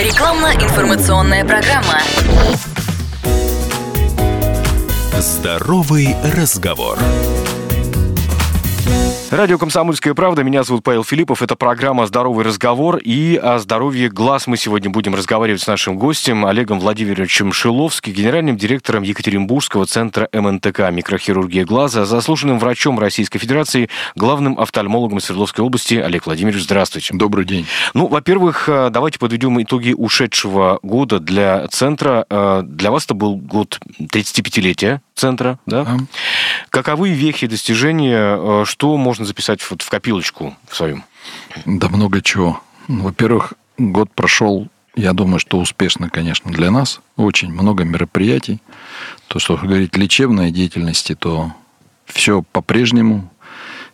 Рекламно-информационная программа. Здоровый разговор. Радио «Комсомольская правда». Меня зовут Павел Филиппов. Это программа «Здоровый разговор». И о здоровье глаз мы сегодня будем разговаривать с нашим гостем Олегом Владимировичем Шиловским, генеральным директором Екатеринбургского центра МНТК «Микрохирургия глаза», заслуженным врачом Российской Федерации, главным офтальмологом Свердловской области. Олег Владимирович, здравствуйте. Добрый день. Ну, во-первых, э, давайте подведем итоги ушедшего года для центра. Э, для вас это был год 35-летия центра, да? да. Каковы вехи достижения? Э, что можно записать вот в копилочку в свою? Да много чего. Ну, во-первых, год прошел, я думаю, что успешно, конечно, для нас. Очень много мероприятий. То, что говорить лечебной деятельности, то все по-прежнему.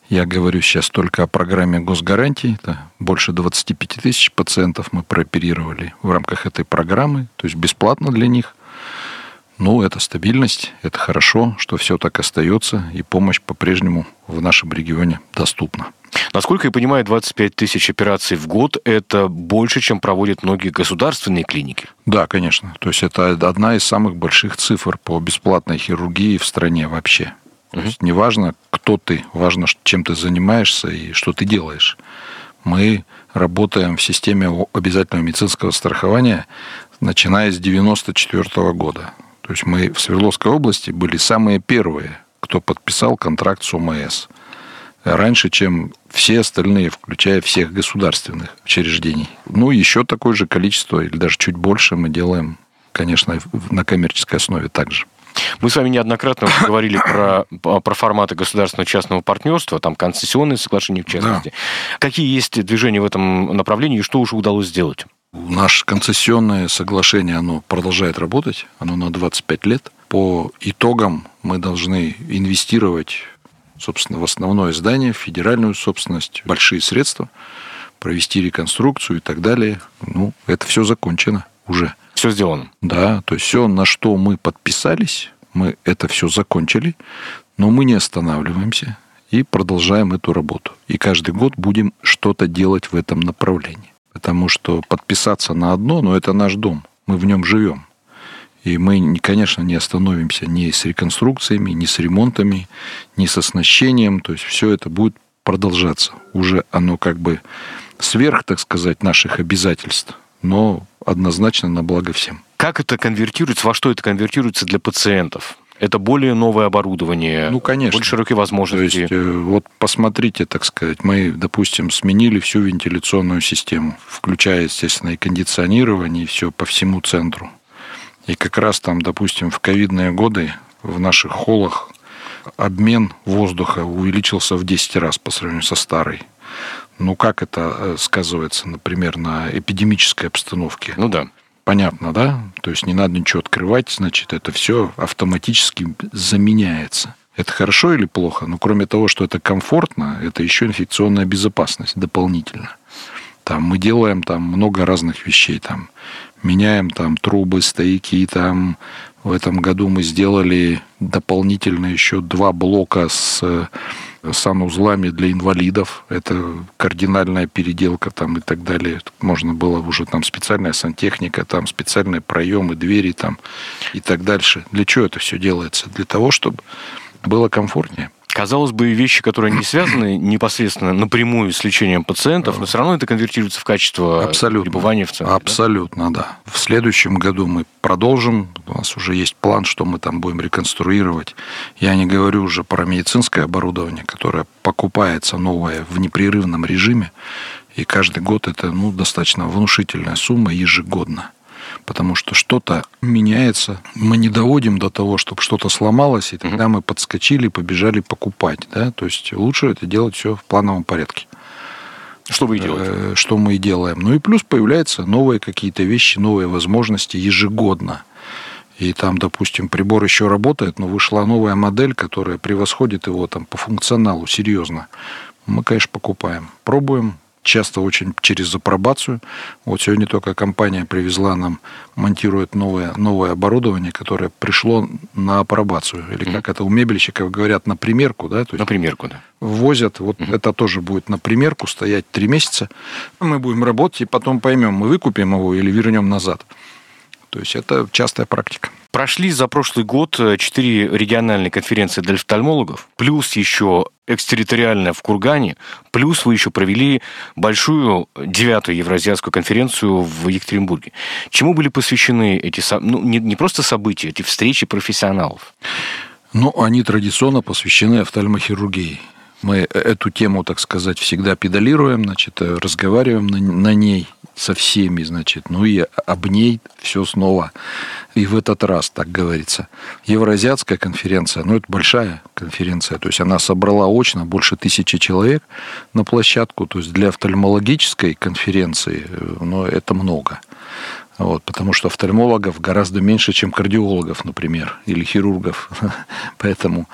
Я говорю сейчас только о программе госгарантий. Это больше 25 тысяч пациентов мы прооперировали в рамках этой программы. То есть бесплатно для них. Ну, это стабильность, это хорошо, что все так остается, и помощь по-прежнему в нашем регионе доступна. Насколько я понимаю, 25 тысяч операций в год – это больше, чем проводят многие государственные клиники? Да, конечно. То есть это одна из самых больших цифр по бесплатной хирургии в стране вообще. То есть неважно, кто ты, важно, чем ты занимаешься и что ты делаешь. Мы работаем в системе обязательного медицинского страхования, начиная с 1994 года. То есть мы в Свердловской области были самые первые, кто подписал контракт с ОМС. Раньше, чем все остальные, включая всех государственных учреждений. Ну, еще такое же количество, или даже чуть больше мы делаем, конечно, на коммерческой основе также. Мы с вами неоднократно говорили про, про форматы государственного частного партнерства, там концессионные соглашения в частности. Да. Какие есть движения в этом направлении и что уже удалось сделать? Наше концессионное соглашение, оно продолжает работать, оно на 25 лет. По итогам мы должны инвестировать, собственно, в основное здание, в федеральную собственность, большие средства, провести реконструкцию и так далее. Ну, это все закончено уже. Все сделано. Да, то есть все, на что мы подписались, мы это все закончили, но мы не останавливаемся и продолжаем эту работу. И каждый год будем что-то делать в этом направлении. Потому что подписаться на одно, но это наш дом, мы в нем живем. И мы, конечно, не остановимся ни с реконструкциями, ни с ремонтами, ни с оснащением. То есть все это будет продолжаться. Уже оно как бы сверх, так сказать, наших обязательств, но однозначно на благо всем. Как это конвертируется, во что это конвертируется для пациентов? Это более новое оборудование, ну, конечно. более широкие возможности. То есть, э, вот посмотрите, так сказать, мы, допустим, сменили всю вентиляционную систему, включая, естественно, и кондиционирование, и все по всему центру. И как раз там, допустим, в ковидные годы в наших холлах обмен воздуха увеличился в 10 раз по сравнению со старой. Ну, как это э, сказывается, например, на эпидемической обстановке? Ну да. Понятно, да? То есть не надо ничего открывать, значит, это все автоматически заменяется. Это хорошо или плохо? Ну, кроме того, что это комфортно, это еще инфекционная безопасность дополнительно. Там мы делаем там много разных вещей. Там меняем там трубы, стояки, там в этом году мы сделали дополнительно еще два блока с санузлами для инвалидов. Это кардинальная переделка там и так далее. Можно было уже там специальная сантехника, там специальные проемы, двери там и так дальше. Для чего это все делается? Для того, чтобы было комфортнее. Казалось бы, вещи, которые не связаны непосредственно напрямую с лечением пациентов, но все равно это конвертируется в качество Абсолютно. пребывания в центре. Абсолютно, да? да. В следующем году мы продолжим. У нас уже есть план, что мы там будем реконструировать. Я не говорю уже про медицинское оборудование, которое покупается новое в непрерывном режиме. И каждый год это ну, достаточно внушительная сумма ежегодно потому что что-то меняется. Мы не доводим до того, чтобы что-то сломалось, и тогда мы подскочили, побежали покупать. Да? То есть лучше это делать все в плановом порядке. Что вы и делаете? Э, что мы и делаем. Ну и плюс появляются новые какие-то вещи, новые возможности ежегодно. И там, допустим, прибор еще работает, но вышла новая модель, которая превосходит его там по функционалу серьезно. Мы, конечно, покупаем. Пробуем, часто очень через апробацию. Вот сегодня только компания привезла нам, монтирует новое, новое оборудование, которое пришло на апробацию. Или mm-hmm. как это у мебельщиков говорят, на примерку. Да? То есть на примерку, да. Возят. Вот mm-hmm. это тоже будет на примерку стоять три месяца. Мы будем работать и потом поймем, мы выкупим его или вернем назад. То есть это частая практика. Прошли за прошлый год э, четыре региональные конференции для офтальмологов, плюс еще экстерриториальная в Кургане, плюс вы еще провели большую девятую евразиатскую конференцию в Екатеринбурге. Чему были посвящены эти, ну, не, не просто события, эти встречи профессионалов? Ну, они традиционно посвящены офтальмохирургии. Мы эту тему, так сказать, всегда педалируем, значит, разговариваем на, на ней со всеми, значит, ну и об ней все снова. И в этот раз, так говорится. Евразиатская конференция, ну это большая конференция, то есть она собрала очно больше тысячи человек на площадку, то есть для офтальмологической конференции, ну это много. Вот, потому что офтальмологов гораздо меньше, чем кардиологов, например, или хирургов. Поэтому,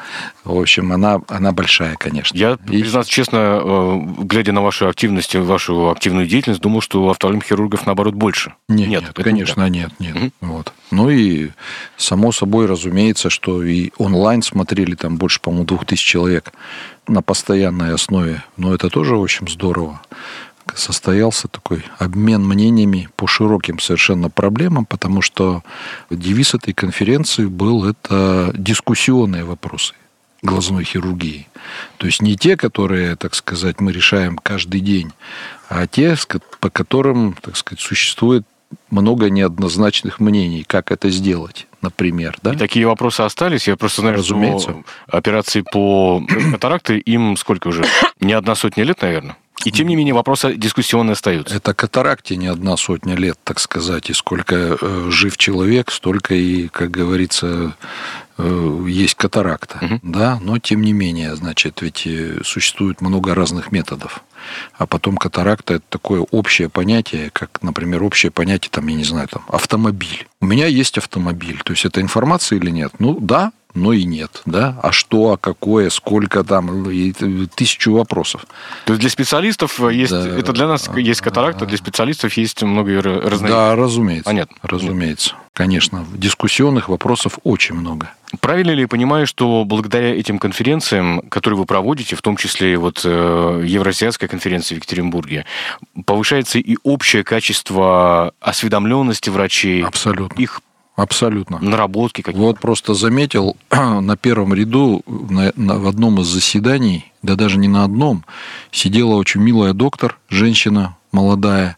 в общем, она, она большая, конечно. Я, и... признаться честно, э, глядя на вашу активность, вашу активную деятельность, думал, что офтальмохирургов, наоборот, больше. Нет, нет, нет конечно, нет. нет. Угу. Вот. Ну и, само собой, разумеется, что и онлайн смотрели там больше, по-моему, двух тысяч человек на постоянной основе. Но это тоже очень здорово состоялся такой обмен мнениями по широким совершенно проблемам, потому что девиз этой конференции был это дискуссионные вопросы глазной хирургии. То есть не те, которые, так сказать, мы решаем каждый день, а те, по которым, так сказать, существует много неоднозначных мнений, как это сделать, например. Да? И такие вопросы остались. Я просто знаю, Разумеется. что операции по катаракте им сколько уже? Не одна сотня лет, наверное? И тем не менее вопросы дискуссионные остаются. Это катаракте не одна сотня лет, так сказать, и сколько э, жив человек, столько и, как говорится, э, есть катаракта, угу. да, но тем не менее, значит, ведь э, существует много разных методов. А потом катаракта – это такое общее понятие, как, например, общее понятие, там, я не знаю, там, автомобиль. У меня есть автомобиль, то есть это информация или нет? Ну, да, но и нет, да? А что, а какое, сколько там, тысячу вопросов. То есть для специалистов есть, да. это для нас есть катаракта, для специалистов есть много разновидностей. Да, разумеется. Понятно. Разумеется. Конечно, дискуссионных вопросов очень много. Правильно ли я понимаю, что благодаря этим конференциям, которые вы проводите, в том числе вот э, Евразиатская конференция в Екатеринбурге, повышается и общее качество осведомленности врачей? Абсолютно. Их Абсолютно. Наработки какие-то. Вот просто заметил на первом ряду на, на, в одном из заседаний, да даже не на одном, сидела очень милая доктор, женщина молодая,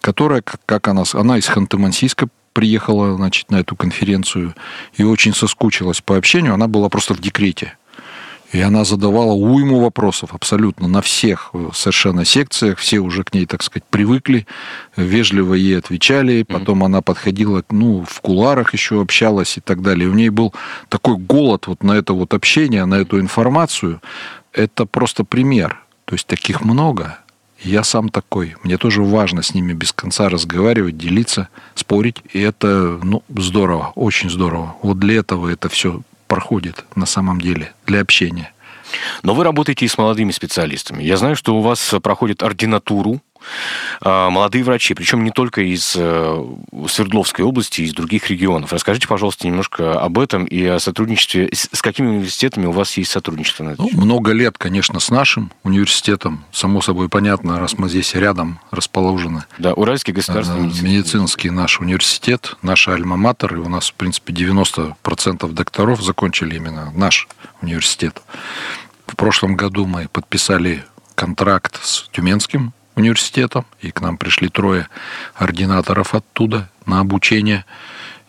которая, как она, она из Ханты-Мансийска приехала, значит, на эту конференцию и очень соскучилась по общению. Она была просто в декрете. И она задавала уйму вопросов абсолютно на всех э, совершенно секциях. Все уже к ней, так сказать, привыкли, вежливо ей отвечали. Потом mm-hmm. она подходила, ну, в куларах еще общалась и так далее. И у ней был такой голод вот на это вот общение, на эту информацию. Это просто пример. То есть таких много. Я сам такой. Мне тоже важно с ними без конца разговаривать, делиться, спорить. И это, ну, здорово, очень здорово. Вот для этого это все проходит на самом деле для общения. Но вы работаете и с молодыми специалистами. Я знаю, что у вас проходит ординатуру молодые врачи, причем не только из э, Свердловской области, из других регионов. Расскажите, пожалуйста, немножко об этом и о сотрудничестве. С какими университетами у вас есть сотрудничество? На ну, много лет, конечно, с нашим университетом. Само собой понятно, раз мы здесь рядом расположены. Да, Уральский государственный медицинский, медицинский наш университет, наша альма-матер, и у нас, в принципе, 90% докторов закончили именно наш университет. В прошлом году мы подписали контракт с Тюменским университетом, и к нам пришли трое ординаторов оттуда на обучение.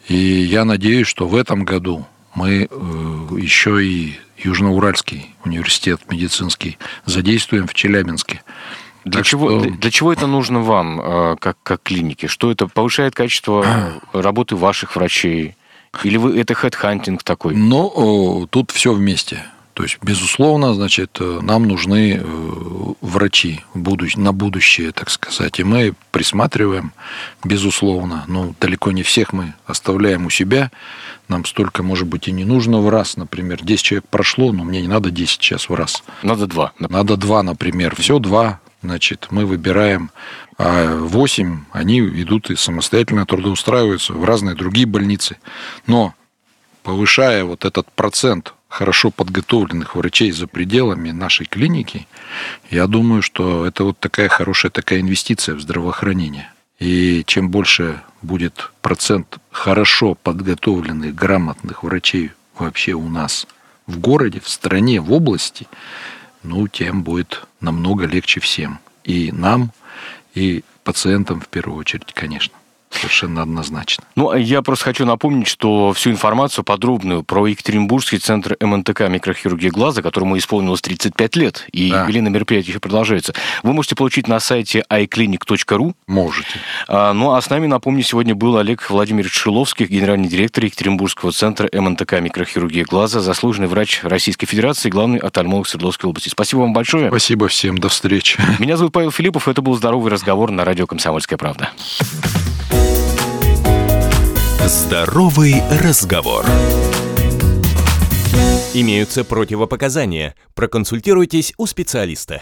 И я надеюсь, что в этом году мы э, еще и Южноуральский университет медицинский задействуем в Челябинске. Для чего, что... для, для чего это нужно вам, э, как, как клинике? Что это повышает качество работы ваших врачей? Или вы это хедхантинг такой? Ну, тут все вместе. То есть, безусловно, значит, э, нам нужны э, врачи на будущее, так сказать. И мы присматриваем, безусловно. Ну, далеко не всех мы оставляем у себя. Нам столько, может быть, и не нужно в раз. Например, 10 человек прошло, но мне не надо 10 сейчас в раз. Надо два. Надо два, например. Все два, значит, мы выбираем, а 8 они идут и самостоятельно трудоустраиваются в разные другие больницы. Но повышая вот этот процент хорошо подготовленных врачей за пределами нашей клиники, я думаю, что это вот такая хорошая такая инвестиция в здравоохранение. И чем больше будет процент хорошо подготовленных, грамотных врачей вообще у нас в городе, в стране, в области, ну, тем будет намного легче всем. И нам, и пациентам в первую очередь, конечно. Совершенно однозначно. Ну, а я просто хочу напомнить, что всю информацию подробную про Екатеринбургский центр МНТК микрохирургии глаза, которому исполнилось 35 лет, и да. юбилейное мероприятие еще продолжается, вы можете получить на сайте iClinic.ru. Можете. А, ну, а с нами, напомню, сегодня был Олег Владимирович Шиловский, генеральный директор Екатеринбургского центра МНТК микрохирургии глаза, заслуженный врач Российской Федерации, главный офтальмолог Свердловской области. Спасибо вам большое. Спасибо всем. До встречи. Меня зовут Павел Филиппов. Это был «Здоровый разговор» на радио «Комсомольская правда». Здоровый разговор. Имеются противопоказания. Проконсультируйтесь у специалиста.